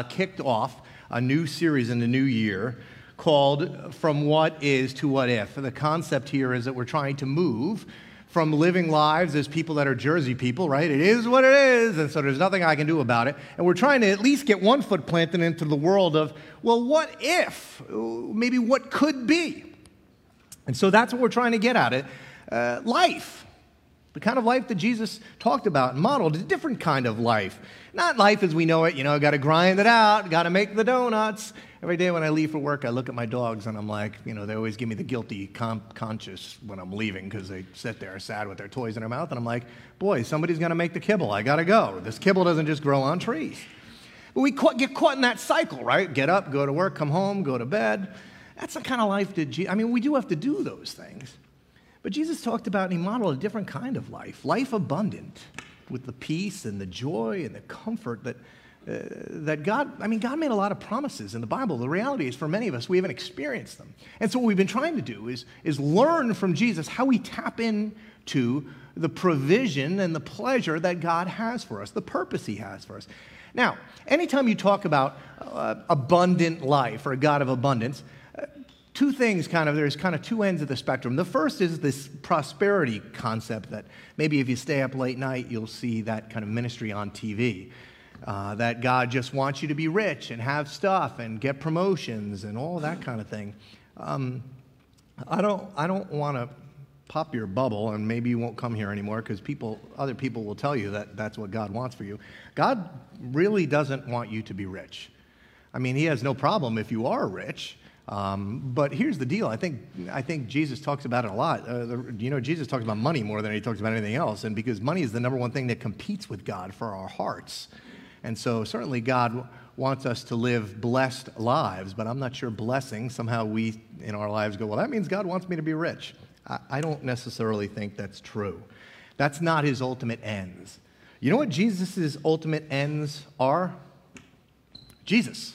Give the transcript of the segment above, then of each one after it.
uh, kicked off a new series in the new year called From What Is to What If. And the concept here is that we're trying to move from living lives as people that are Jersey people, right? It is what it is, and so there's nothing I can do about it. And we're trying to at least get one foot planted into the world of, well, what if? Maybe what could be? And so that's what we're trying to get at it. Uh, life. The kind of life that Jesus talked about and modeled, is a different kind of life. Not life as we know it, you know, got to grind it out, got to make the donuts. Every day when I leave for work, I look at my dogs and I'm like, you know, they always give me the guilty com- conscious when I'm leaving because they sit there sad with their toys in their mouth. And I'm like, boy, somebody's going to make the kibble. I got to go. This kibble doesn't just grow on trees. But we get caught in that cycle, right? Get up, go to work, come home, go to bed. That's the kind of life that, Jesus, I mean, we do have to do those things. But Jesus talked about and he modeled a different kind of life, life abundant, with the peace and the joy and the comfort that, uh, that God, I mean, God made a lot of promises in the Bible. The reality is, for many of us, we haven't experienced them. And so, what we've been trying to do is, is learn from Jesus how we tap into the provision and the pleasure that God has for us, the purpose He has for us. Now, anytime you talk about uh, abundant life or a God of abundance, two things kind of there's kind of two ends of the spectrum. The first is this prosperity concept that maybe if you stay up late night you'll see that kind of ministry on tv uh, that god just wants you to be rich and have stuff and get promotions and all that kind of thing. Um, i don't i don't want to pop your bubble and maybe you won't come here anymore because people other people will tell you that that's what god wants for you. God really doesn't want you to be rich. I mean he has no problem if you are rich um, but here's the deal. I think, I think Jesus talks about it a lot. Uh, the, you know, Jesus talks about money more than he talks about anything else. And because money is the number one thing that competes with God for our hearts. And so certainly God wants us to live blessed lives, but I'm not sure blessing, somehow we in our lives go, well, that means God wants me to be rich. I, I don't necessarily think that's true. That's not his ultimate ends. You know what Jesus' ultimate ends are? Jesus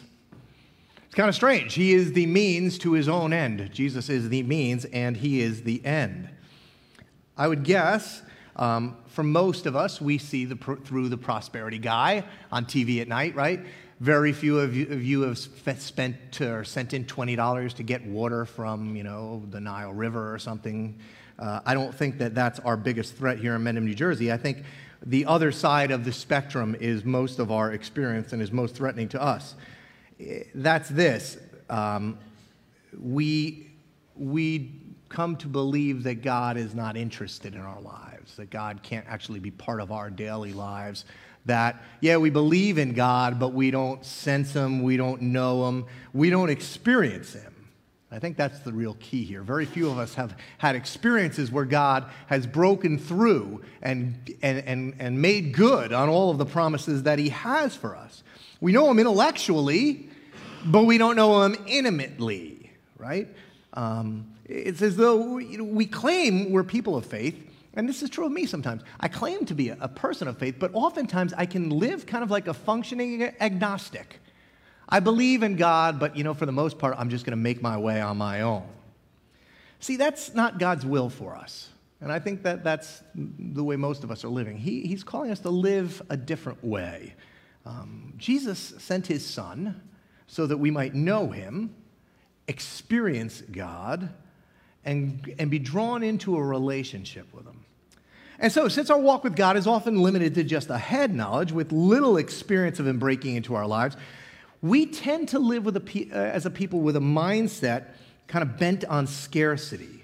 kind of strange. He is the means to his own end. Jesus is the means and he is the end. I would guess um, for most of us, we see the, through the prosperity guy on TV at night, right? Very few of you, of you have spent or sent in $20 to get water from, you know, the Nile River or something. Uh, I don't think that that's our biggest threat here in Mendham, New Jersey. I think the other side of the spectrum is most of our experience and is most threatening to us that's this. Um, we, we come to believe that God is not interested in our lives, that God can't actually be part of our daily lives. That, yeah, we believe in God, but we don't sense Him, we don't know Him, we don't experience Him. I think that's the real key here. Very few of us have had experiences where God has broken through and, and, and, and made good on all of the promises that He has for us. We know him intellectually, but we don't know him intimately, right? Um, it's as though we, claim we're people of faith, and this is true of me sometimes. I claim to be a, a person of faith, but oftentimes I can live kind of like a functioning agnostic. I believe in God, but you know, for the most part, I'm just going to make my way on my own. See, that's not God's will for us. And I think that that's the way most of us are living. He, he's calling us to live a different way. Um, Jesus sent his son so that we might know him, experience God, and, and be drawn into a relationship with him. And so, since our walk with God is often limited to just a head knowledge with little experience of him breaking into our lives, we tend to live with a, uh, as a people with a mindset kind of bent on scarcity,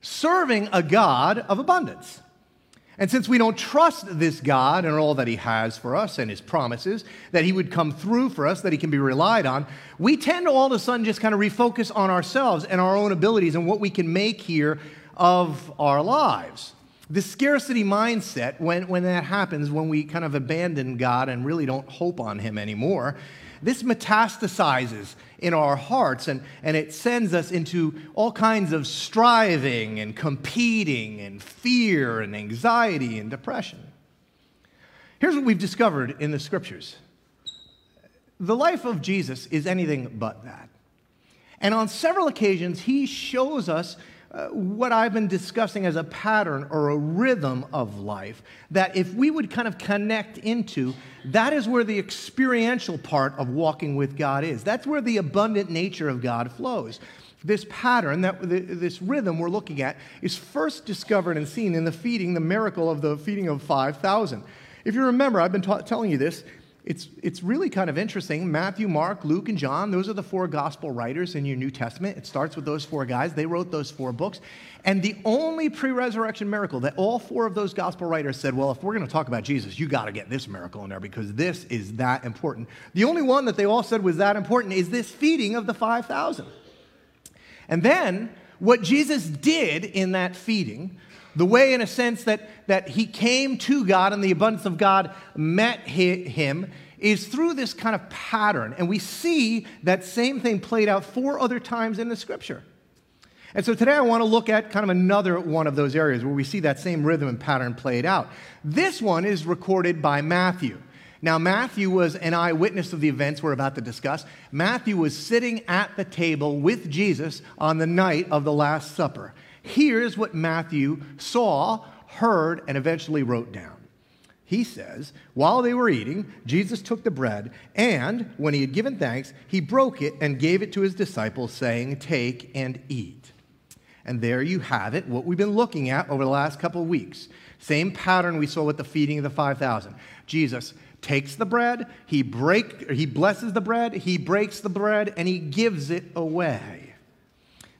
serving a God of abundance. And since we don't trust this God and all that He has for us and His promises, that He would come through for us, that He can be relied on, we tend to all of a sudden just kind of refocus on ourselves and our own abilities and what we can make here of our lives. The scarcity mindset, when, when that happens, when we kind of abandon God and really don't hope on Him anymore, this metastasizes in our hearts and, and it sends us into all kinds of striving and competing and fear and anxiety and depression. Here's what we've discovered in the scriptures the life of Jesus is anything but that. And on several occasions, he shows us uh, what I've been discussing as a pattern or a rhythm of life that if we would kind of connect into, that is where the experiential part of walking with God is. That's where the abundant nature of God flows. This pattern, that this rhythm we're looking at, is first discovered and seen in the feeding, the miracle of the feeding of 5,000. If you remember, I've been ta- telling you this it's, it's really kind of interesting. Matthew, Mark, Luke, and John, those are the four gospel writers in your New Testament. It starts with those four guys. They wrote those four books. And the only pre resurrection miracle that all four of those gospel writers said, well, if we're going to talk about Jesus, you got to get this miracle in there because this is that important. The only one that they all said was that important is this feeding of the 5,000. And then what Jesus did in that feeding the way, in a sense, that, that he came to God and the abundance of God met him is through this kind of pattern. And we see that same thing played out four other times in the scripture. And so today I want to look at kind of another one of those areas where we see that same rhythm and pattern played out. This one is recorded by Matthew. Now, Matthew was an eyewitness of the events we're about to discuss. Matthew was sitting at the table with Jesus on the night of the Last Supper. Here's what Matthew saw, heard, and eventually wrote down. He says, While they were eating, Jesus took the bread, and when he had given thanks, he broke it and gave it to his disciples, saying, Take and eat. And there you have it, what we've been looking at over the last couple of weeks. Same pattern we saw with the feeding of the 5,000. Jesus takes the bread, he, break, he blesses the bread, he breaks the bread, and he gives it away.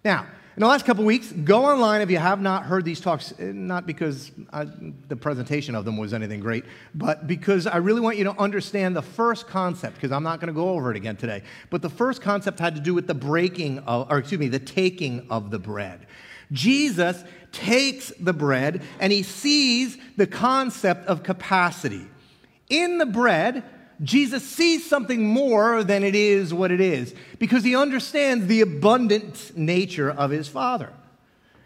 Now, in the last couple weeks, go online if you have not heard these talks, eh, not because I, the presentation of them was anything great, but because I really want you to understand the first concept, because I'm not going to go over it again today. But the first concept had to do with the breaking, of, or excuse me, the taking of the bread. Jesus takes the bread and he sees the concept of capacity. In the bread, Jesus sees something more than it is what it is because he understands the abundant nature of his Father.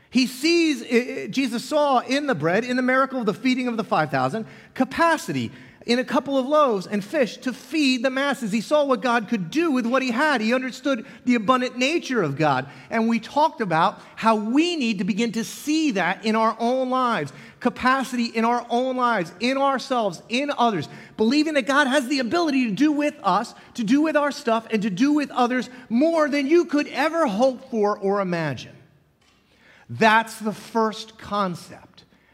He sees, Jesus saw in the bread, in the miracle of the feeding of the 5,000, capacity in a couple of loaves and fish to feed the masses. He saw what God could do with what he had. He understood the abundant nature of God. And we talked about how we need to begin to see that in our own lives capacity in our own lives, in ourselves, in others, believing that God has the ability to do with us, to do with our stuff, and to do with others more than you could ever hope for or imagine. That's the first concept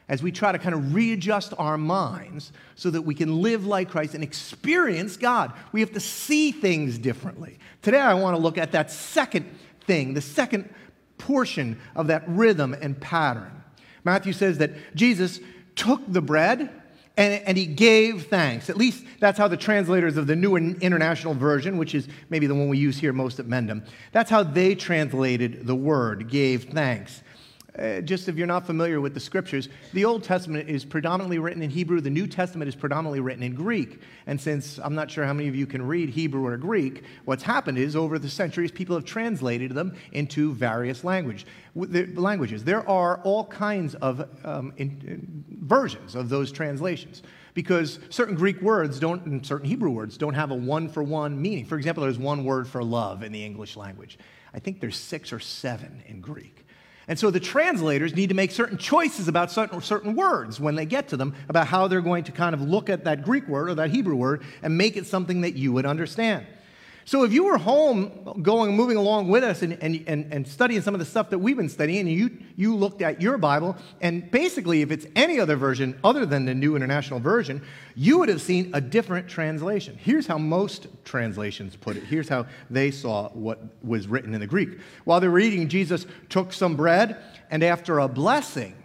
as we try to kind of readjust our minds so that we can live like Christ and experience God. We have to see things differently. Today, I want to look at that second thing, the second portion of that rhythm and pattern. Matthew says that Jesus took the bread and, and, he gave thanks. At least that's how the translators of the New International Version, which is maybe the one we use here most at Mendham, that's how they translated the word, gave thanks. Uh, just if you're not familiar with the scriptures, the Old Testament is predominantly written in Hebrew, the New Testament is predominantly written in Greek. And since I'm not sure how many of you can read Hebrew or Greek, what's happened is over the centuries, people have translated them into various language, languages. There are all kinds of um, in, in versions of those translations because certain Greek words don't, and certain Hebrew words don't have a one for one meaning. For example, there's one word for love in the English language. I think there's six or seven in Greek. And so the translators need to make certain choices about certain, certain words when they get to them, about how they're going to kind of look at that Greek word or that Hebrew word and make it something that you would understand. So if you were home going, moving along with us and, and, and, and, studying some of the stuff that we've been studying, and you, you looked at your Bible, and basically if it's any other version other than the New International Version, you would have seen a different translation. Here's how most translations put it. Here's how they saw what was written in the Greek. While they were eating, Jesus took some bread, and after a blessing,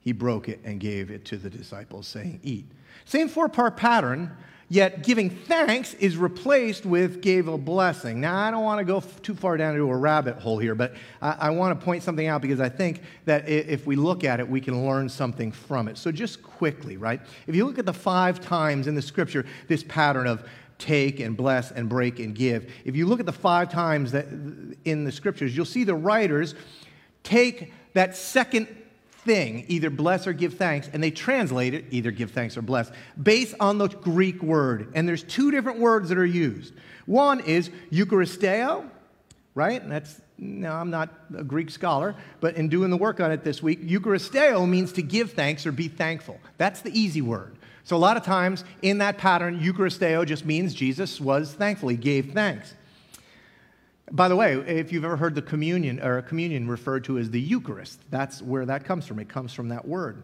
he broke it and gave it to the disciples, saying, Eat. Same four part pattern, Yet giving thanks is replaced with gave a blessing. Now, I don't want to go f- too far down into a rabbit hole here, but I, I want to point something out because I think that if we look at it, we can learn something from it. So, just quickly, right? If you look at the five times in the scripture, this pattern of take and bless and break and give, if you look at the five times that in the scriptures, you'll see the writers take that second thing, either bless or give thanks, and they translate it, either give thanks or bless, based on the Greek word. And there's two different words that are used. One is Eucharisteo, right? And that's no, I'm not a Greek scholar, but in doing the work on it this week, Eucharisteo means to give thanks or be thankful. That's the easy word. So a lot of times in that pattern, Eucharisteo just means Jesus was thankful, he gave thanks. By the way, if you've ever heard the communion or communion referred to as the Eucharist, that's where that comes from. It comes from that word.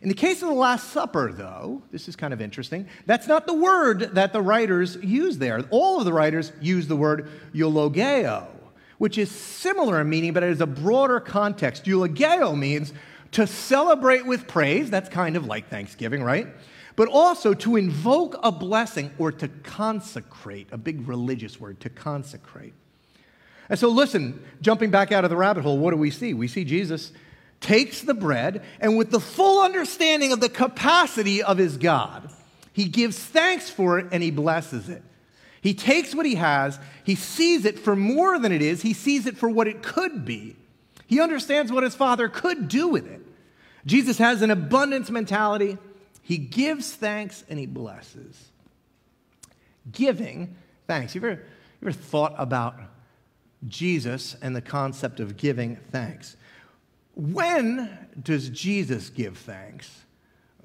In the case of the Last Supper, though, this is kind of interesting. That's not the word that the writers use there. All of the writers use the word eulogeo, which is similar in meaning, but it has a broader context. Eulogeo means to celebrate with praise. That's kind of like Thanksgiving, right? But also to invoke a blessing or to consecrate, a big religious word, to consecrate. And so, listen, jumping back out of the rabbit hole, what do we see? We see Jesus takes the bread and, with the full understanding of the capacity of his God, he gives thanks for it and he blesses it. He takes what he has, he sees it for more than it is, he sees it for what it could be. He understands what his father could do with it. Jesus has an abundance mentality. He gives thanks and he blesses. Giving thanks. You ever, you ever thought about Jesus and the concept of giving thanks. When does Jesus give thanks?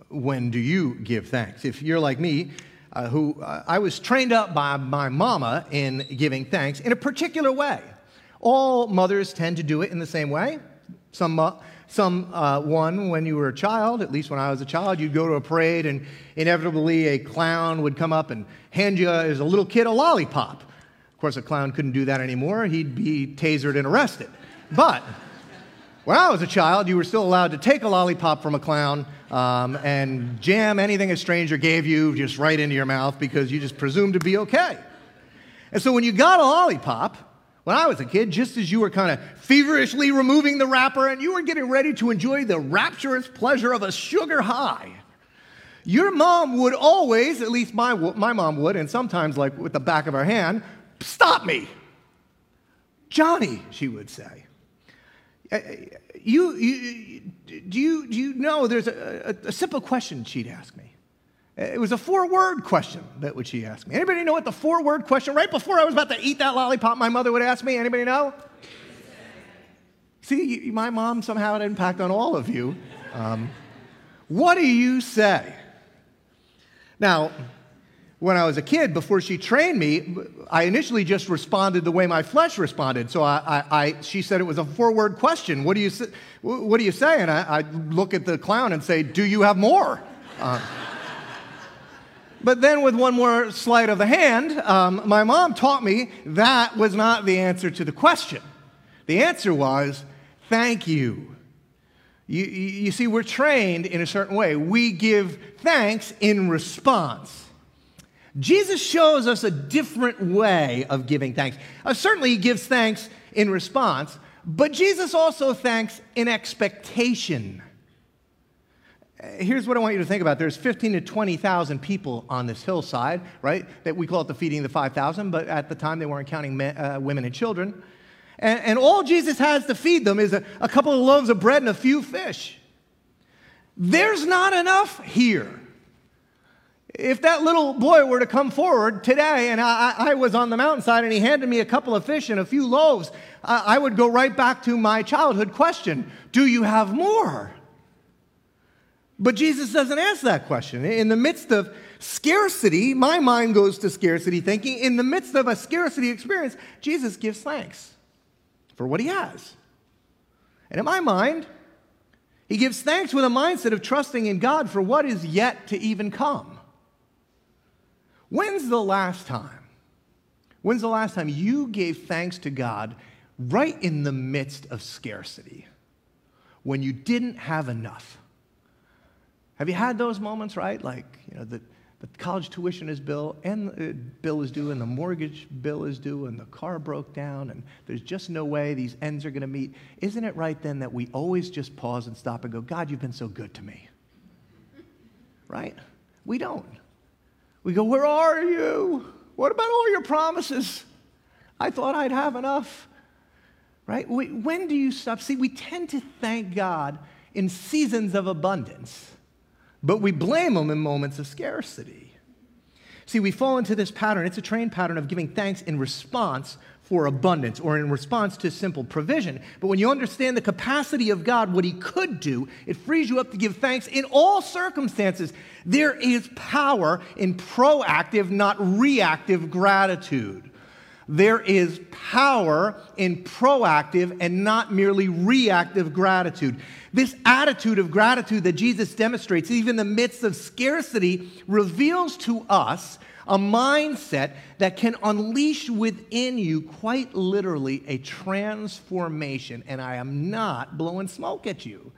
When do you give thanks? If you're like me, uh, who uh, I was trained up by my mama in giving thanks in a particular way. All mothers tend to do it in the same way. Some, uh, some uh, one when you were a child, at least when I was a child, you'd go to a parade and inevitably a clown would come up and hand you as a little kid a lollipop. Of course, a clown couldn't do that anymore. He'd be tasered and arrested. But when I was a child, you were still allowed to take a lollipop from a clown um, and jam anything a stranger gave you just right into your mouth because you just presumed to be okay. And so when you got a lollipop, when I was a kid, just as you were kind of feverishly removing the wrapper and you were getting ready to enjoy the rapturous pleasure of a sugar high, your mom would always, at least my, my mom would, and sometimes like with the back of her hand, Stop me. Johnny, she would say. Uh, you, you, do, you, do you know there's a, a, a simple question she'd ask me? It was a four word question that would she ask me. Anybody know what the four word question, right before I was about to eat that lollipop, my mother would ask me? Anybody know? See, my mom somehow had an impact on all of you. Um, what do you say? Now, when I was a kid, before she trained me, I initially just responded the way my flesh responded. So I, I, I she said it was a four-word question. What do you, say? what do you say? And I, I look at the clown and say, "Do you have more?" Uh, but then, with one more sleight of the hand, um, my mom taught me that was not the answer to the question. The answer was, "Thank you." You, you see, we're trained in a certain way. We give thanks in response. Jesus shows us a different way of giving thanks. Uh, certainly, he gives thanks in response, but Jesus also thanks in expectation. Here's what I want you to think about. There's 15 to 20,000 people on this hillside, right? That we call it the feeding of the 5,000, but at the time they weren't counting men, uh, women and children. And, and, all Jesus has to feed them is a, a couple of loaves of bread and a few fish. There's not enough here. If that little boy were to come forward today and I, I, was on the mountainside and he handed me a couple of fish and a few loaves, I, I would go right back to my childhood question Do you have more? But Jesus doesn't ask that question. In the midst of scarcity, my mind goes to scarcity thinking. In the midst of a scarcity experience, Jesus gives thanks for what he has. And in my mind, he gives thanks with a mindset of trusting in God for what is yet to even come. When's the last time? When's the last time you gave thanks to God right in the midst of scarcity when you didn't have enough? Have you had those moments, right? Like, you know, the, the college tuition is bill and the uh, bill is due and the mortgage bill is due and the car broke down and there's just no way these ends are going to meet. Isn't it right then that we always just pause and stop and go, God, you've been so good to me? Right? We don't. We go, Where are you? What about all your promises? I thought I'd have enough. Right? We, when do you stop? See, we tend to thank God in seasons of abundance, but we blame Him in moments of scarcity. See, we fall into this pattern. It's a trained pattern of giving thanks in response for abundance or in response to simple provision. But when you understand the capacity of God, what He could do, it frees you up to give thanks in all circumstances. There is power in proactive, not reactive gratitude. There is power in proactive and not merely reactive gratitude. This attitude of gratitude that Jesus demonstrates, even in the midst of scarcity, reveals to us a mindset that can unleash within you, quite literally, a transformation. And I am not blowing smoke at you.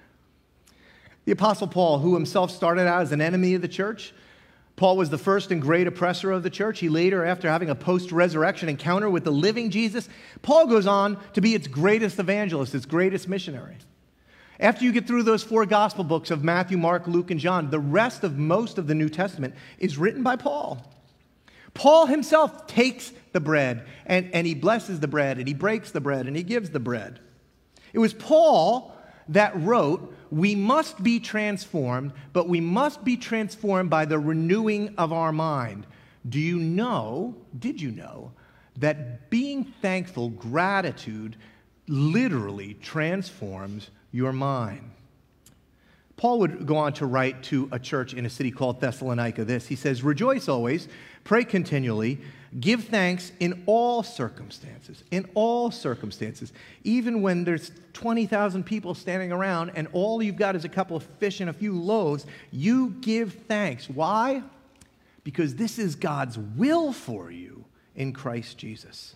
The Apostle Paul, who himself started out as an enemy of the church, Paul was the first and great oppressor of the church. He later, after having a post resurrection encounter with the living Jesus, Paul goes on to be its greatest evangelist, its greatest missionary. After you get through those four gospel books of Matthew, Mark, Luke, and John, the rest of most of the New Testament is written by Paul. Paul himself takes the bread and, and he blesses the bread and he breaks the bread and he gives the bread. It was Paul that wrote, We must be transformed, but we must be transformed by the renewing of our mind. Do you know, did you know, that being thankful, gratitude, literally transforms your mind? Paul would go on to write to a church in a city called Thessalonica this. He says, Rejoice always, pray continually, give thanks in all circumstances. In all circumstances. Even when there's 20,000 people standing around and all you've got is a couple of fish and a few loaves, you give thanks. Why? Because this is God's will for you in Christ Jesus.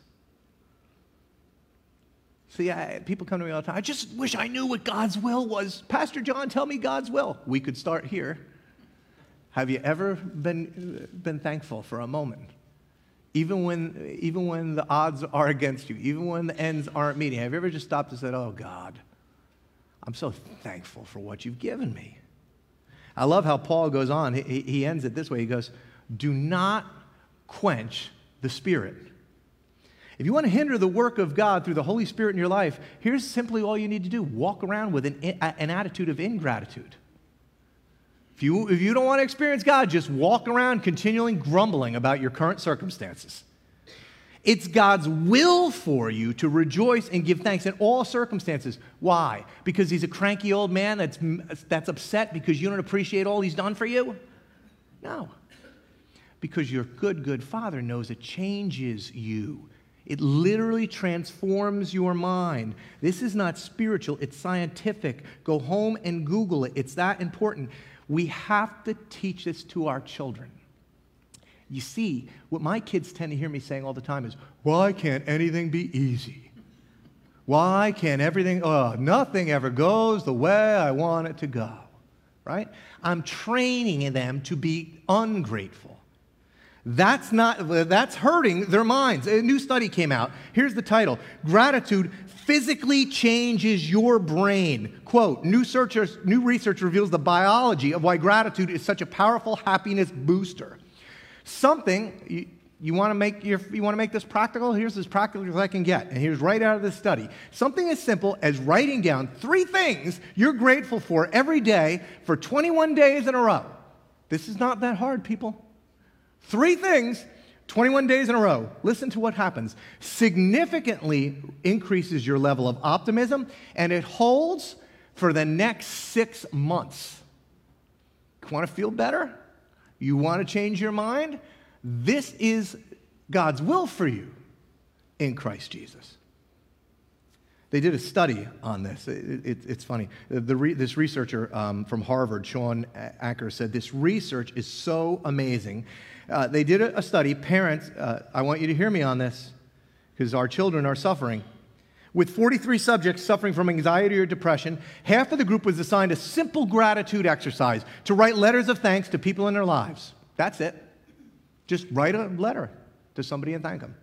See, I, people come to me all the time. I just wish I knew what God's will was. Pastor John, tell me God's will. We could start here. Have you ever been, been thankful for a moment? Even when, even when the odds are against you, even when the ends aren't meeting, have you ever just stopped and said, Oh, God, I'm so thankful for what you've given me? I love how Paul goes on. He, he ends it this way He goes, Do not quench the Spirit. If you want to hinder the work of God through the Holy Spirit in your life, here's simply all you need to do walk around with an, an attitude of ingratitude. If you, if you don't want to experience God, just walk around continually grumbling about your current circumstances. It's God's will for you to rejoice and give thanks in all circumstances. Why? Because he's a cranky old man that's, that's upset because you don't appreciate all he's done for you? No. Because your good, good father knows it changes you. It literally transforms your mind. This is not spiritual, it's scientific. Go home and Google it. It's that important. We have to teach this to our children. You see, what my kids tend to hear me saying all the time is, why can't anything be easy? Why can't everything, oh, nothing ever goes the way I want it to go, right? I'm training them to be ungrateful. That's not that's hurting their minds. A new study came out. Here's the title. Gratitude physically changes your brain. Quote, new, searchers, new research reveals the biology of why gratitude is such a powerful happiness booster. Something you, you want to make your, you want to make this practical? Here's as practical as I can get. And here's right out of this study. Something as simple as writing down three things you're grateful for every day for 21 days in a row. This is not that hard, people. Three things, 21 days in a row. Listen to what happens. Significantly increases your level of optimism, and it holds for the next six months. You Want to feel better? You want to change your mind? This is God's will for you in Christ Jesus. They did a study on this. It, it, it's funny. Re, this researcher um, from Harvard, Shawn Achor, said this research is so amazing uh, they did a, study. Parents, uh, I want you to hear me on this because our children are suffering. With 43 subjects suffering from anxiety or depression, half of the group was assigned a simple gratitude exercise to write letters of thanks to people in their lives. That's it. Just write a letter to somebody and thank them.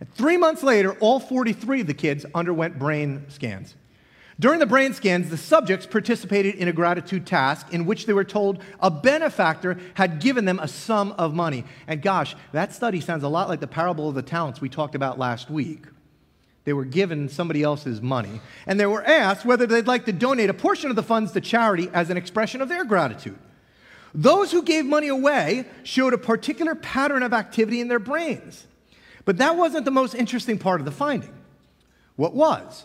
And three months later, all 43 of the kids underwent brain scans. During the brain scans, the subjects participated in a gratitude task in which they were told a benefactor had given them a sum of money. And gosh, that study sounds a lot like the parable of the talents we talked about last week. They were given somebody else's money, and they were asked whether they'd like to donate a portion of the funds to charity as an expression of their gratitude. Those who gave money away showed a particular pattern of activity in their brains. But that wasn't the most interesting part of the finding. What was?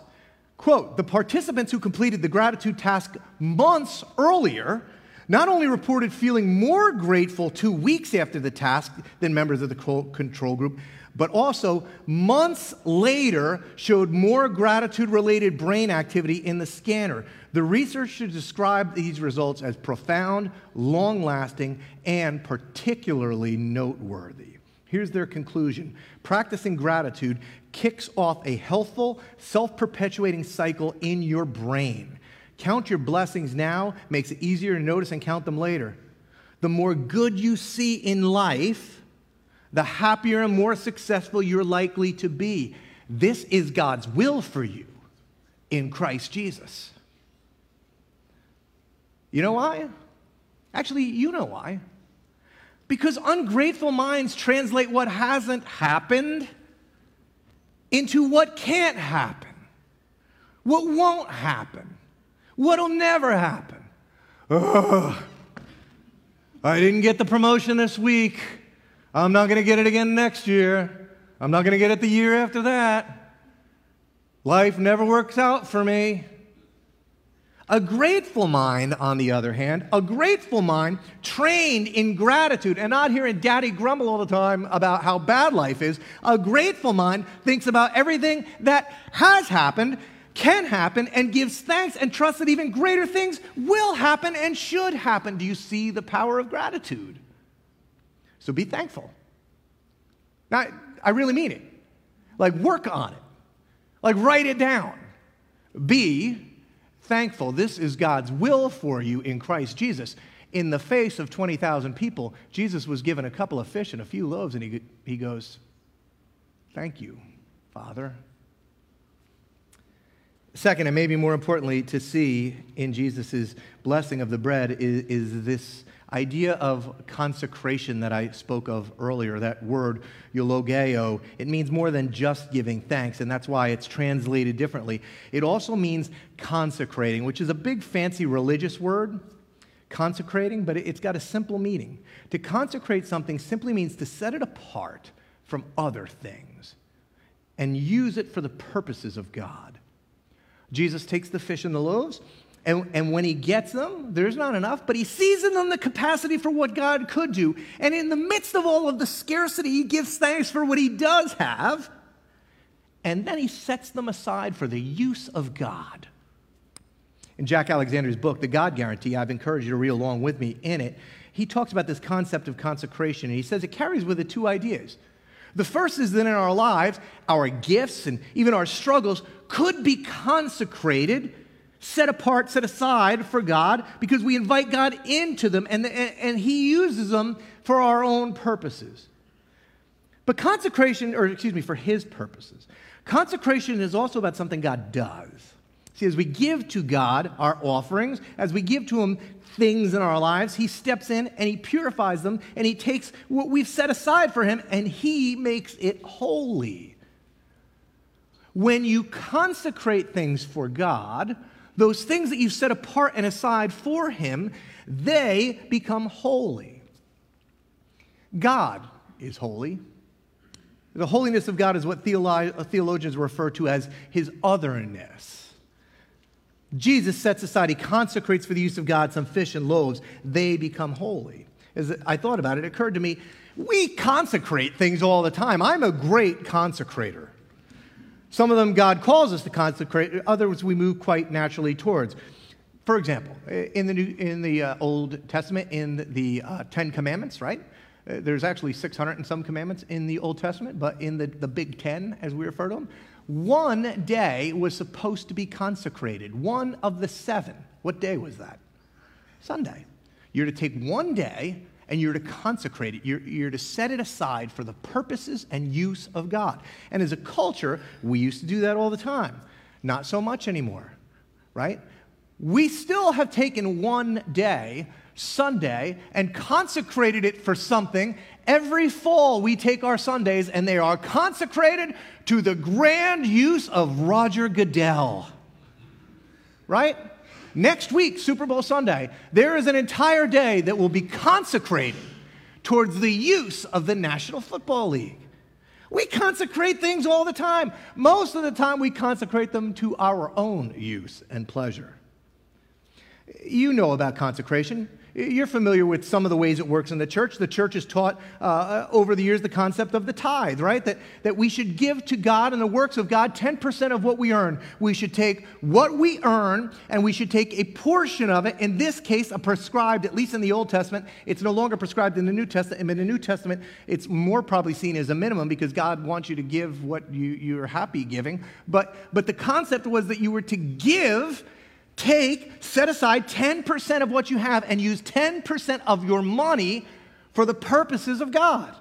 Quote, the participants who completed the gratitude task months earlier not only reported feeling more grateful two weeks after the task than members of the control group, but also months later showed more gratitude related brain activity in the scanner. The researchers described these results as profound, long lasting, and particularly noteworthy. Here's their conclusion practicing gratitude kicks off a healthful, self perpetuating cycle in your brain. Count your blessings now makes it easier to notice and count them later. The more good you see in life, the happier and more successful you're likely to be. This is God's will for you in Christ Jesus. You know why? Actually, you know why. Because ungrateful minds translate what hasn't happened into what can't happen, what won't happen, what'll never happen. Ugh, I didn't get the promotion this week. I'm not going to get it again next year. I'm not going to get it the year after that. Life never works out for me. A grateful mind, on the other hand, a grateful mind trained in gratitude and not hearing daddy grumble all the time about how bad life is, a grateful mind thinks about everything that has happened, can happen, and gives thanks and trusts that even greater things will happen and should happen. Do you see the power of gratitude? So be thankful. Now, I really mean it. Like, work on it, like, write it down. Be thankful. This is God's will for you in Christ Jesus. In the face of 20,000 people, Jesus was given a couple of fish and a few loaves, and he, he goes, Thank you, Father. Second, and maybe more importantly, to see in Jesus' blessing of the bread is, is this idea of consecration that I spoke of earlier, that word eulogeo, it means more than just giving thanks, and that's why it's translated differently. It also means consecrating, which is a big fancy religious word, consecrating, but it's got a simple meaning. To consecrate something simply means to set it apart from other things and use it for the purposes of God. Jesus takes the fish and the loaves and, and when he gets them, there's not enough, but he sees in them the capacity for what God could do. And in the midst of all of the scarcity, he gives thanks for what he does have. And then he sets them aside for the use of God. In Jack Alexander's book, The God Guarantee, I've encouraged you to read along with me in it. He talks about this concept of consecration, and he says it carries with it two ideas. The first is that in our lives, our gifts and even our struggles could be consecrated set apart, set aside for God because we invite God into them and, and He uses them for our own purposes. But consecration, or excuse me, for His purposes. Consecration is also about something God does. See, as we give to God our offerings, as we give to Him things in our lives, He steps in and He purifies them and He takes what we've set aside for Him and He makes it holy. When you consecrate things for God, those things that you've set apart and aside for Him, they become holy. God is holy. The holiness of God is what theologians refer to as His otherness. Jesus sets aside, He consecrates for the use of God some fish and loaves. They become holy. As I thought about it, it occurred to me we consecrate things all the time. I'm a great consecrator. Some of them God calls us to consecrate, others we move quite naturally towards. For example, in the, New, in the uh, Old Testament, in the uh, Ten Commandments, right? Uh, there's actually 600 and some commandments in the Old Testament, but in the, the Big Ten, as we refer to them, one day was supposed to be consecrated. One of the seven. What day was that? Sunday. You're to take one day and you're to consecrate it. You're, you're to set it aside for the purposes and use of God. And as a culture, we used to do that all the time. Not so much anymore, right? We still have taken one day, Sunday, and consecrated it for something. Every fall, we take our Sundays and they are consecrated to the grand use of Roger Goodell, right? Next week, Super Bowl Sunday, there is an entire day that will be consecrated towards the use of the National Football League. We consecrate things all the time. Most of the time, we consecrate them to our own use and pleasure. You know about consecration. You're familiar with some of the ways it works in the church. The church has taught uh, over the years the concept of the tithe, right? That, that we should give to God and the works of God 10% of what we earn. We should take what we earn and we should take a portion of it, in this case, a prescribed, at least in the Old Testament. It's no longer prescribed in the New Testament. In the New Testament, it's more probably seen as a minimum because God wants you to give what you, you're happy giving. But, but the concept was that you were to give take, set aside 10% of what you have and use 10% of your money for the purposes of God.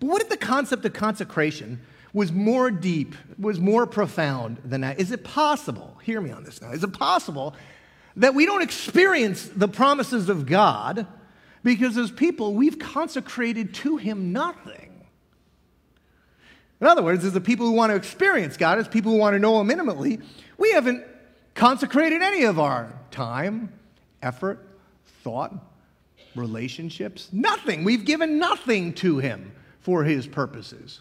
But what if the concept of consecration was more deep, was more profound than that? Is it possible, hear me on this now, is it possible that we don't experience the promises of God because as people, we've consecrated to Him nothing? In other words, as the people who want to experience God, as people who want to know Him intimately, we haven't consecrated any of our time, effort, thought, relationships. Nothing. We've given nothing to Him for His purposes.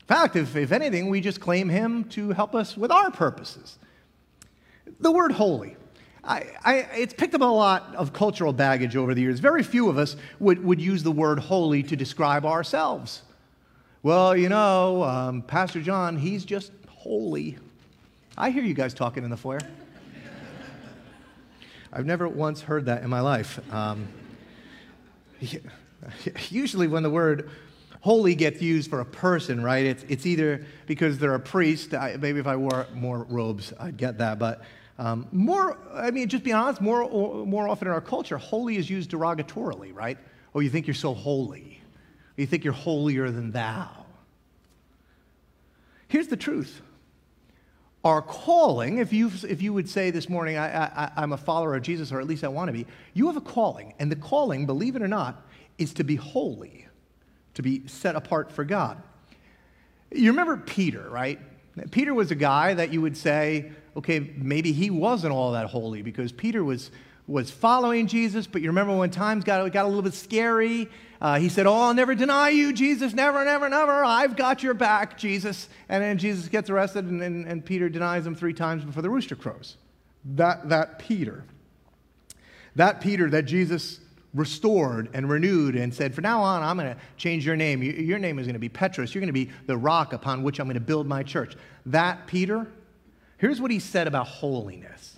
In fact, if, if anything, we just claim Him to help us with our purposes. The word holy. I, I, it's picked up a lot of cultural baggage over the years. Very few of us would, would use the word holy to describe ourselves. Well, you know, um, Pastor John, he's just holy. I hear you guys talking in the foyer. I've never once heard that in my life. Um, usually, when the word holy gets used for a person, right, it's, it's either because they're a priest. I, maybe if I wore more robes, I'd get that. But um, more, I mean, just be honest, more, more often in our culture, holy is used derogatorily, right? Oh, you think you're so holy. You think you're holier than thou. Here's the truth our calling, if you, if you would say this morning, I, I, I'm a follower of Jesus, or at least I want to be, you have a calling. And the calling, believe it or not, is to be holy, to be set apart for God. You remember Peter, right? Peter was a guy that you would say, okay, maybe he wasn't all that holy because Peter was, was following Jesus, but you remember when times got, got a little bit scary uh, he said, Oh, I'll never deny you, Jesus. Never, never, never. I've got your back, Jesus. And then Jesus gets arrested, and, and, and Peter denies him three times before the rooster crows. That, that Peter. That Peter that Jesus restored and renewed and said, From now on, I'm going to change your name. Your name is going to be Petros. You're going to be the rock upon which I'm going to build my church. That Peter, here's what he said about holiness.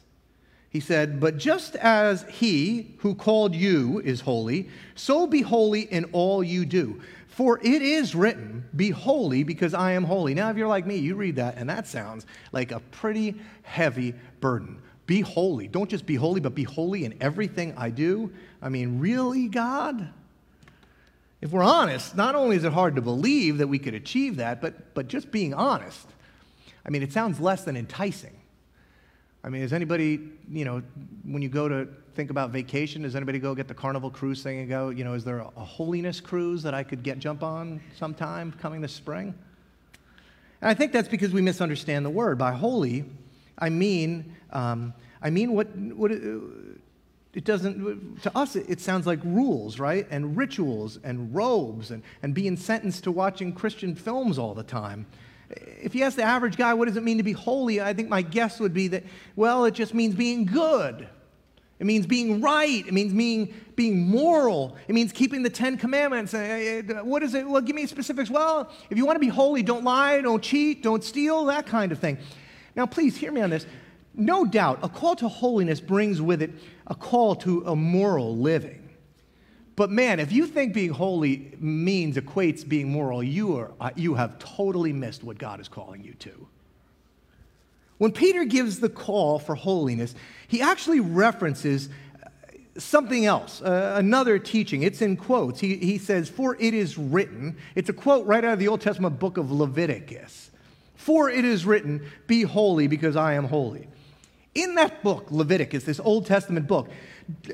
He said, But just as he who called you is holy, so be holy in all you do. For it is written, Be holy because I am holy. Now, if you're like me, you read that, and that sounds like a pretty heavy burden. Be holy. Don't just be holy, but be holy in everything I do. I mean, really, God? If we're honest, not only is it hard to believe that we could achieve that, but, but just being honest, I mean, it sounds less than enticing. I mean, is anybody, you know, when you go to think about vacation, does anybody go get the Carnival cruise thing and go, you know, is there a, holiness cruise that I could get jump on sometime coming this spring? And I think that's because we misunderstand the word. By holy, I mean, um, I mean what, what it, it doesn't, to us, it, it sounds like rules, right? And rituals and robes and, and being sentenced to watching Christian films all the time. If you ask the average guy, what does it mean to be holy? I think my guess would be that, well, it just means being good. It means being right. It means being, being moral. It means keeping the Ten Commandments. Uh, uh, what is it? Well, give me specifics. Well, if you want to be holy, don't lie, don't cheat, don't steal, that kind of thing. Now, please hear me on this. No doubt, a call to holiness brings with it a call to a moral living. But man, if you think being holy means equates being moral, you, are, uh, you have totally missed what God is calling you to. When Peter gives the call for holiness, he actually references uh, something else, uh, another teaching. It's in quotes. He, he says, For it is written, it's a quote right out of the Old Testament book of Leviticus. For it is written, Be holy because I am holy. In that book, Leviticus, this Old Testament book,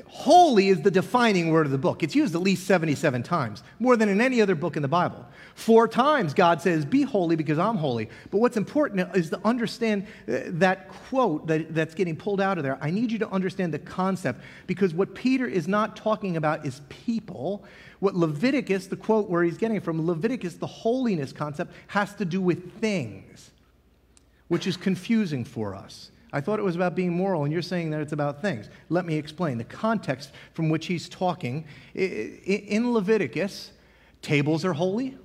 Holy is the defining word of the book. It's used at least 77 times, more than in any other book in the Bible. Four times God says, Be holy because I'm holy. But what's important is to understand uh, that quote that, that's getting pulled out of there. I need you to understand the concept because what Peter is not talking about is people. What Leviticus, the quote where he's getting from, Leviticus, the holiness concept, has to do with things, which is confusing for us. I thought it was about being moral, and you're saying that it's about things. Let me explain. The context from which he's talking in Leviticus, tables are holy,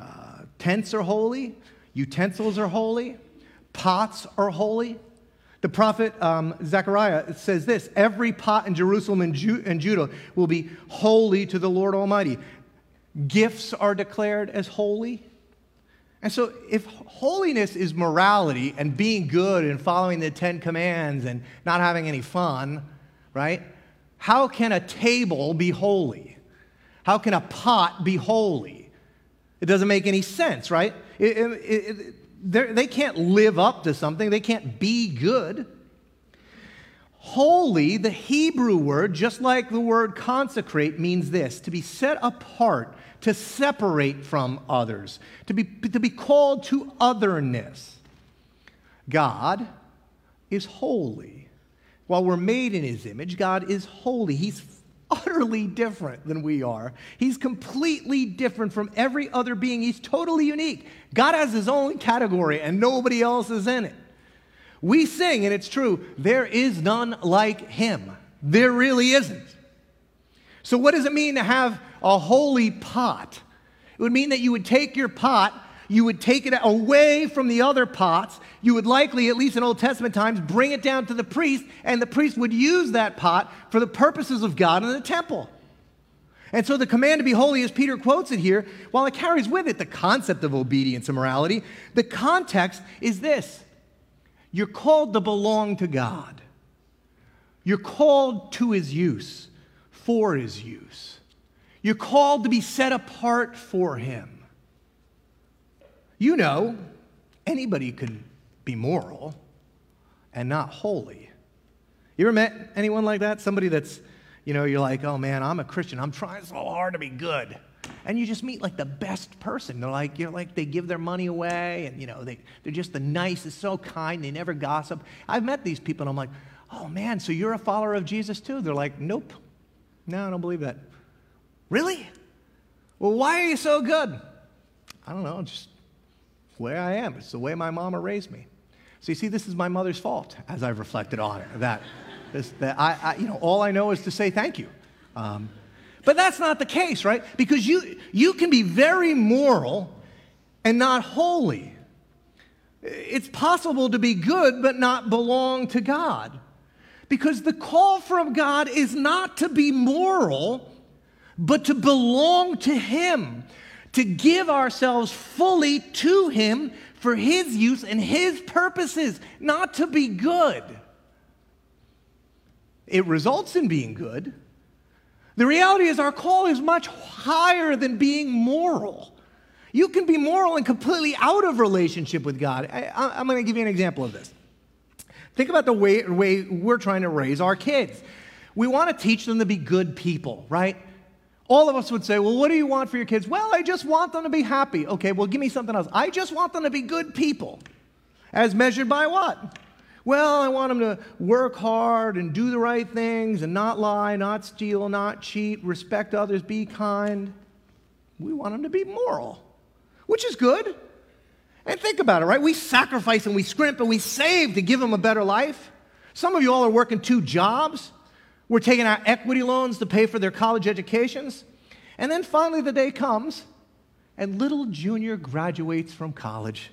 uh, tents are holy, utensils are holy, pots are holy. The prophet um, Zechariah says this every pot in Jerusalem and, Ju- and Judah will be holy to the Lord Almighty. Gifts are declared as holy. And so, if holiness is morality and being good and following the Ten Commands and not having any fun, right? How can a table be holy? How can a pot be holy? It doesn't make any sense, right? It, it, it, they can't live up to something, they can't be good. Holy, the Hebrew word, just like the word consecrate, means this to be set apart to separate from others, to be, to be called to otherness. God is holy. While we're made in his image, God is holy. He's utterly different than we are. He's completely different from every other being. He's totally unique. God has his own category and nobody else is in it. We sing, and it's true, there is none like him. There really isn't. So, what does it mean to have a holy pot. It would mean that you would take your pot, you would take it away from the other pots. You would likely, at least in Old Testament times, bring it down to the priest, and the priest would use that pot for the purposes of God in the temple. And so the command to be holy, as Peter quotes it here, while it carries with it the concept of obedience and morality, the context is this you're called to belong to God, you're called to his use, for his use. You're called to be set apart for Him. You know, anybody can be moral and not holy. You ever met anyone like that? Somebody that's, you know, you're like, oh man, I'm a Christian. I'm trying so hard to be good. And you just meet like the best person. They're like, you're like, they give their money away and, you know, they, they're just the nicest, so kind. They never gossip. I've met these people and I'm like, oh man, so you're a follower of Jesus too? They're like, nope. No, I don't believe that. Really? Well, why are you so good? I don't know, just where I am. It's the way my mama raised me. So you see, this is my mother's fault as I've reflected on it. That, this, that I, I you know, all I know is to say thank you. Um, but that's not the case, right? Because you, you can be very moral and not holy. It's possible to be good but not belong to God. Because the call from God is not to be moral, but to belong to Him, to give ourselves fully to Him for His use and His purposes, not to be good. It results in being good. The reality is, our call is much higher than being moral. You can be moral and completely out of relationship with God. I, am going to give you an example of this. Think about the way, way we're trying to raise our kids. We want to teach them to be good people, right? All of us would say, Well, what do you want for your kids? Well, I just want them to be happy. Okay, well, give me something else. I just want them to be good people. As measured by what? Well, I want them to work hard and do the right things and not lie, not steal, not cheat, respect others, be kind. We want them to be moral, which is good. And think about it, right? We sacrifice and we scrimp and we save to give them a better life. Some of you all are working two jobs. We're taking out equity loans to pay for their college educations. And then finally, the day comes, and little Junior graduates from college.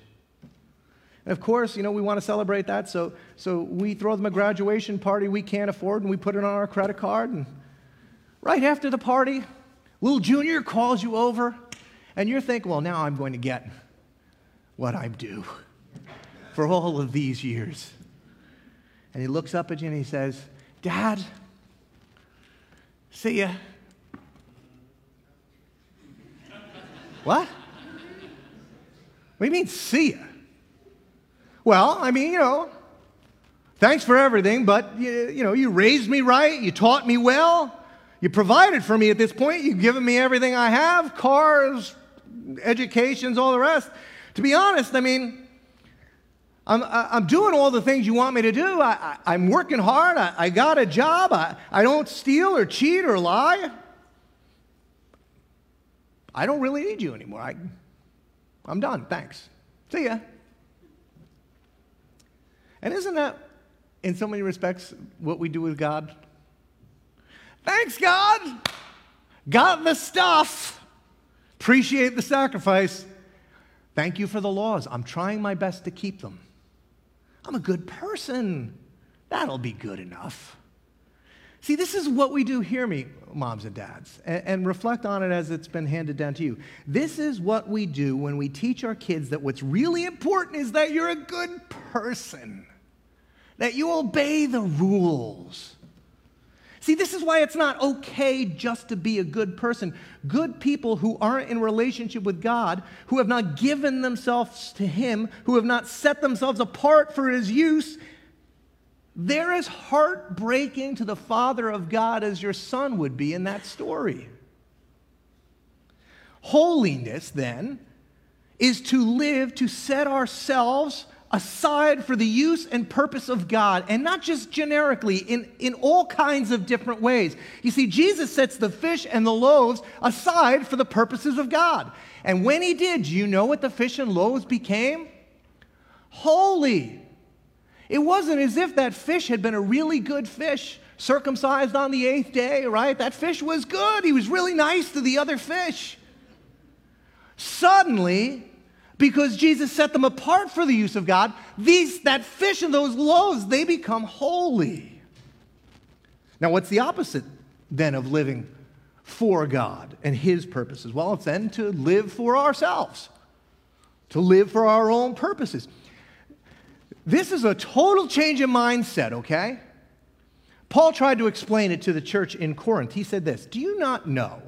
And of course, you know, we want to celebrate that, so, so we throw them a graduation party we can't afford, and we put it on our credit card. And right after the party, little Junior calls you over, and you're thinking, well, now I'm going to get what I'm due for all of these years. And he looks up at you and he says, Dad, See ya. what? What do you mean, see ya? Well, I mean, you know, Thanks for everything, but you, you know, you raised me right, you taught me well, you provided for me at this point, you've given me everything I have cars, educations, all the rest. To be honest, I mean, I'm, I'm doing all the things you want me to do. I, am working hard. I, I, got a job. I, I don't steal or cheat or lie. I don't really need you anymore. I, I'm done. Thanks. See ya. And isn't that, in so many respects, what we do with God? Thanks, God. Got the stuff. Appreciate the sacrifice. Thank you for the laws. I'm trying my best to keep them. I'm a good person. That'll be good enough. See, this is what we do. Hear me, moms and dads, and, and, reflect on it as it's been handed down to you. This is what we do when we teach our kids that what's really important is that you're a good person, that you obey the rules. See, this is why it's not okay just to be a good person. Good people who aren't in relationship with God, who have not given themselves to Him, who have not set themselves apart for His use, they're as heartbreaking to the Father of God as your son would be in that story. Holiness, then, is to live to set ourselves aside for the use and purpose of God, and not just generically, in, in all kinds of different ways. You see, Jesus sets the fish and the loaves aside for the purposes of God. And when he did, do you know what the fish and loaves became? Holy. It wasn't as if that fish had been a really good fish, circumcised on the eighth day, right? That fish was good. He was really nice to the other fish. Suddenly, because Jesus set them apart for the use of God, these, that fish and those loaves, they become holy. Now, what's the opposite then of living for God and His purposes? Well, it's then to live for ourselves, to live for our own purposes. This is a total change in mindset, okay? Paul tried to explain it to the church in Corinth. He said this Do you not know?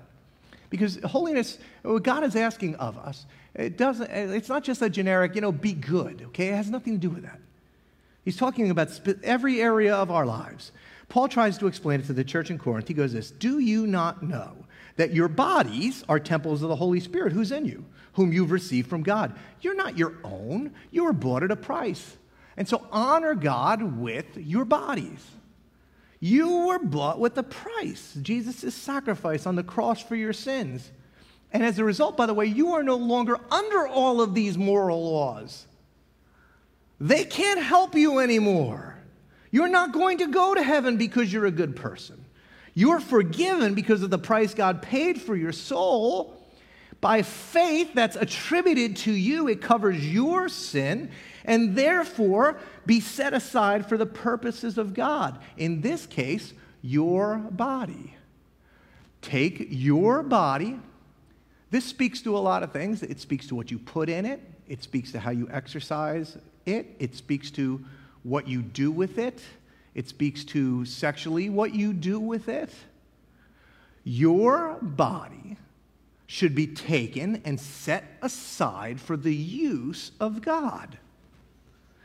Because holiness, what God is asking of us, it doesn't, eh, it's not just a generic, you know, be good, okay? It has nothing to do with that. He's talking about every area of our lives. Paul tries to explain it to the church in Corinth. He goes this Do you not know that your bodies are temples of the Holy Spirit who's in you, whom you've received from God? You're not your own, you were bought at a price. And so honor God with your bodies. You were bought with a price, Jesus' sacrifice on the cross for your sins. And as a result, by the way, you are no longer under all of these moral laws. They can't help you anymore. You're not going to go to heaven because you're a good person. You're forgiven because of the price God paid for your soul. By faith that's attributed to you, it covers your sin and therefore be set aside for the purposes of God. In this case, your body. Take your body. This speaks to a lot of things. It speaks to what you put in it, it speaks to how you exercise it, it speaks to what you do with it, it speaks to sexually what you do with it. Your body should be taken and set aside for the use of God.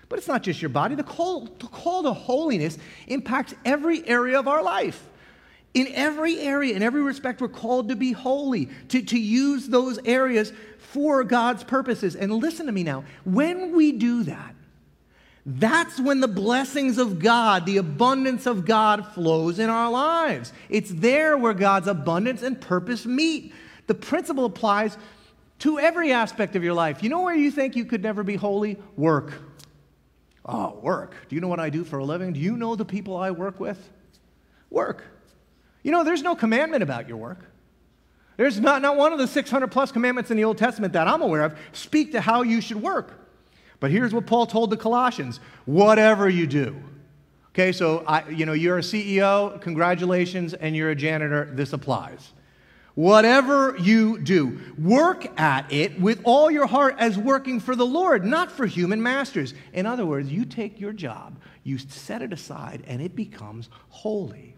But it's not just your body. The call, the call to holiness impacts every area of our life. In every area, in every respect, we're called to be holy, to, to use those areas for God's purposes. And listen to me now. When we do that, that's when the blessings of God, the abundance of God flows in our lives. It's there where God's abundance and purpose meet. The principle applies to every aspect of your life. You know where you think you could never be holy? Work. Oh, work. Do you know what I do for a living? Do you know the people I work with? Work. You know, there's no commandment about your work. There's not, not one of the 600 plus commandments in the Old Testament that I'm aware of speak to how you should work. But here's what Paul told the Colossians whatever you do. Okay, so I, you know, you're a CEO, congratulations, and you're a janitor, this applies. Whatever you do, work at it with all your heart as working for the Lord, not for human masters. In other words, you take your job, you set it aside, and it becomes holy.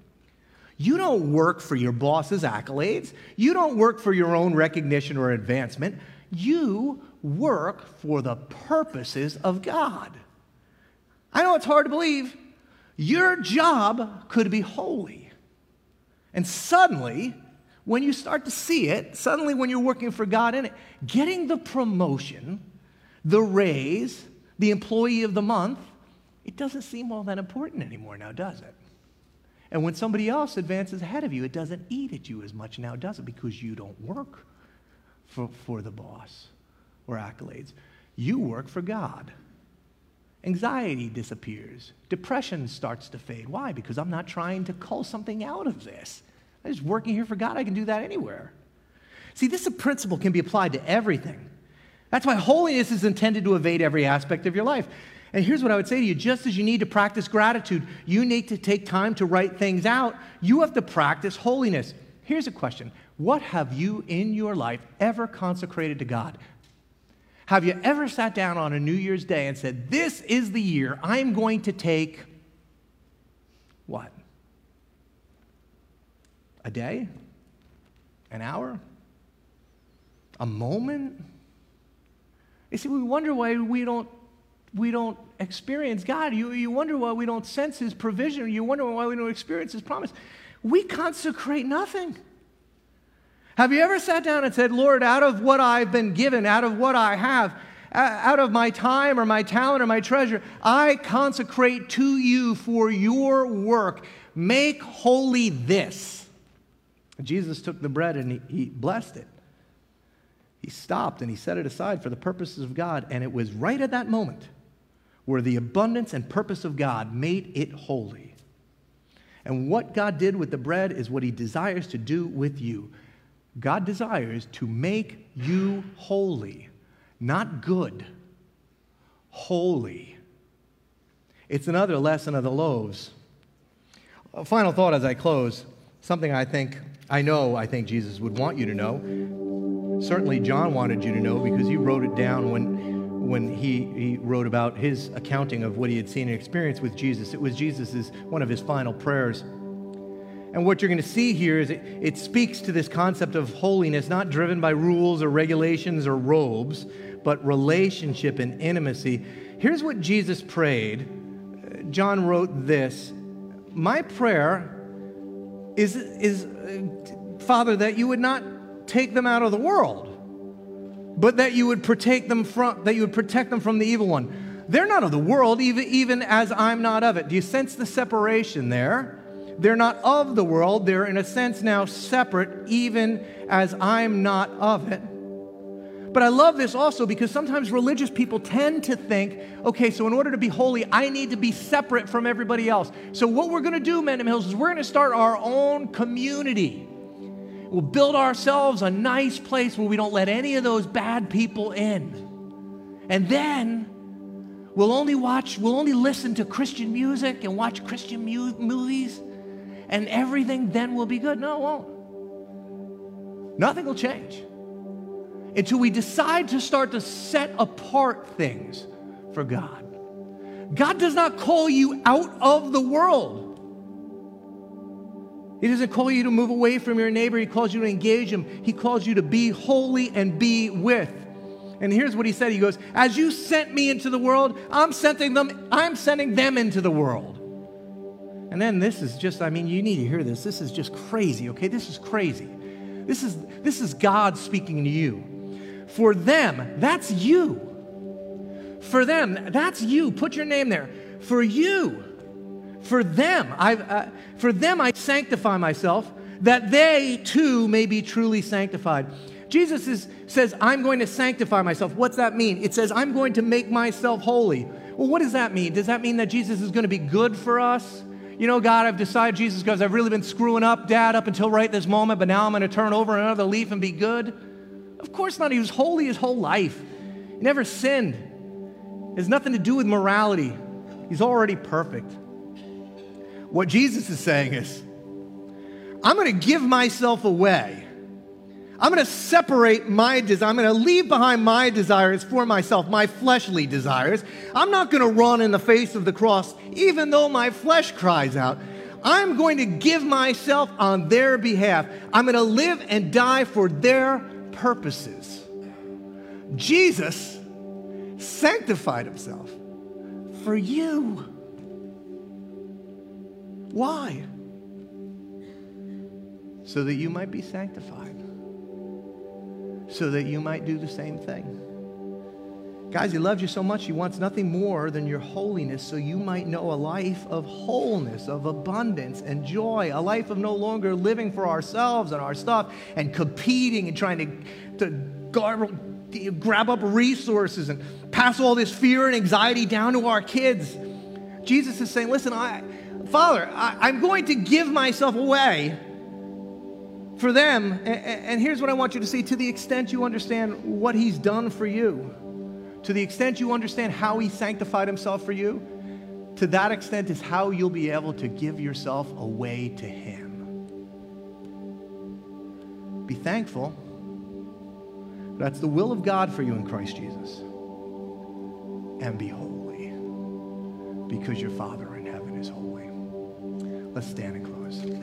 You don't work for your boss's accolades. You don't work for your own recognition or advancement. You work for the purposes of God. I know it's hard to believe, Your job could be holy. And suddenly, when you start to see it, suddenly when you're working for God in it, getting the promotion, the raise, the employee of the month, it doesn't seem all that important anymore now, does it? And when somebody else advances ahead of you, it doesn't eat at you as much now, does it? Because you don't work for, for the boss or accolades. You work for God. Anxiety disappears. Depression starts to fade. Why? Because I'm not trying to cull something out of this. I'm just working here for God. I can do that anywhere. See, this principle can be applied to everything. That's why holiness is intended to evade every aspect of your life. And here's what I would say to you just as you need to practice gratitude, you need to take time to write things out, you have to practice holiness. Here's a question What have you in your life ever consecrated to God? Have you ever sat down on a New Year's Day and said, This is the year I'm going to take what? A day? An hour? A moment? You see, we wonder why we don't, we don't experience God. You, you wonder why we don't sense His provision. You wonder why we don't experience His promise. We consecrate nothing. Have you ever sat down and said, Lord, out of what I've been given, out of what I have, out of my time or my talent or my treasure, I consecrate to you for your work. Make holy this. Jesus took the bread and he, he blessed it. He stopped and he set it aside for the purposes of God, and it was right at that moment where the abundance and purpose of God made it holy. And what God did with the bread is what he desires to do with you. God desires to make you holy, not good, holy. It's another lesson of the loaves. A final thought as I close something I think, I know, I think Jesus would want you to know. Certainly, John wanted you to know because he wrote it down when, when he, he wrote about his accounting of what he had seen and experienced with Jesus. It was Jesus's, one of his final prayers. And what you're going to see here is it, it speaks to this concept of holiness, not driven by rules or regulations or robes, but relationship and intimacy. Here's what Jesus prayed. John wrote this My prayer is, is uh, Father, that you would not take them out of the world, but that you would protect them from, that you would protect them from the evil one. They're not of the world, even, even as I'm not of it. Do you sense the separation there? They're not of the world. They're, in a sense, now separate, even as I'm not of it. But I love this also because sometimes religious people tend to think, okay, so in order to be holy, I need to be separate from everybody else. So, what we're going to do, Mendham Hills, is we're going to start our own community. We'll build ourselves a nice place where we don't let any of those bad people in. And then we'll only watch, we'll only listen to Christian music and watch Christian mu- movies and everything then will be good. No, it won't. Nothing will change until we decide to start to set apart things for God. God does not call you out of the world. He doesn't call you to move away from your neighbor. He calls you to engage him. He calls you to be holy and be with. And here's what he said. He goes, "As you sent me into the world, I'm sending them I'm sending them into the world." And then this is just, I mean, you need to hear this. This is just crazy, okay? This is crazy. This is, this is God speaking to you. For them, that's you. For them, that's you. Put your name there. For you, for them, I, uh, for them I sanctify myself, that they too may be truly sanctified. Jesus is, says, I'm going to sanctify myself. What's that mean? It says, I'm going to make myself holy. Well, what does that mean? Does that mean that Jesus is going to be good for us? you know, God, I've decided, Jesus, because I've really been screwing up, Dad, up until right this moment, but now I'm going to turn over another leaf and be good? Of course not. He was holy his whole life. He never sinned. It has nothing to do with morality. He's already perfect. What Jesus is saying is, I'm going to give myself away I'm going to separate my desires. I'm going to leave behind my desires for myself, my fleshly desires. I'm not going to run in the face of the cross, even though my flesh cries out. I'm going to give myself on their behalf. I'm going to live and die for their purposes. Jesus sanctified himself for you. Why? So that you might be sanctified, so that you might do the same thing. Guys, He loves you so much, He wants nothing more than your holiness so you might know a life of wholeness, of abundance and joy, a life of no longer living for ourselves and our stuff and competing and trying to, to garble, grab up resources and pass all this fear and anxiety down to our kids. Jesus is saying, Listen, I, Father, I, I'm going to give myself away for them. And, and here's what I want you to see to the extent you understand what He's done for you to the extent you understand how he sanctified himself for you, to that extent is how you'll be able to give yourself away to him. Be thankful. That's the will of God for you in Christ Jesus. And be holy because your Father Let's stand and close.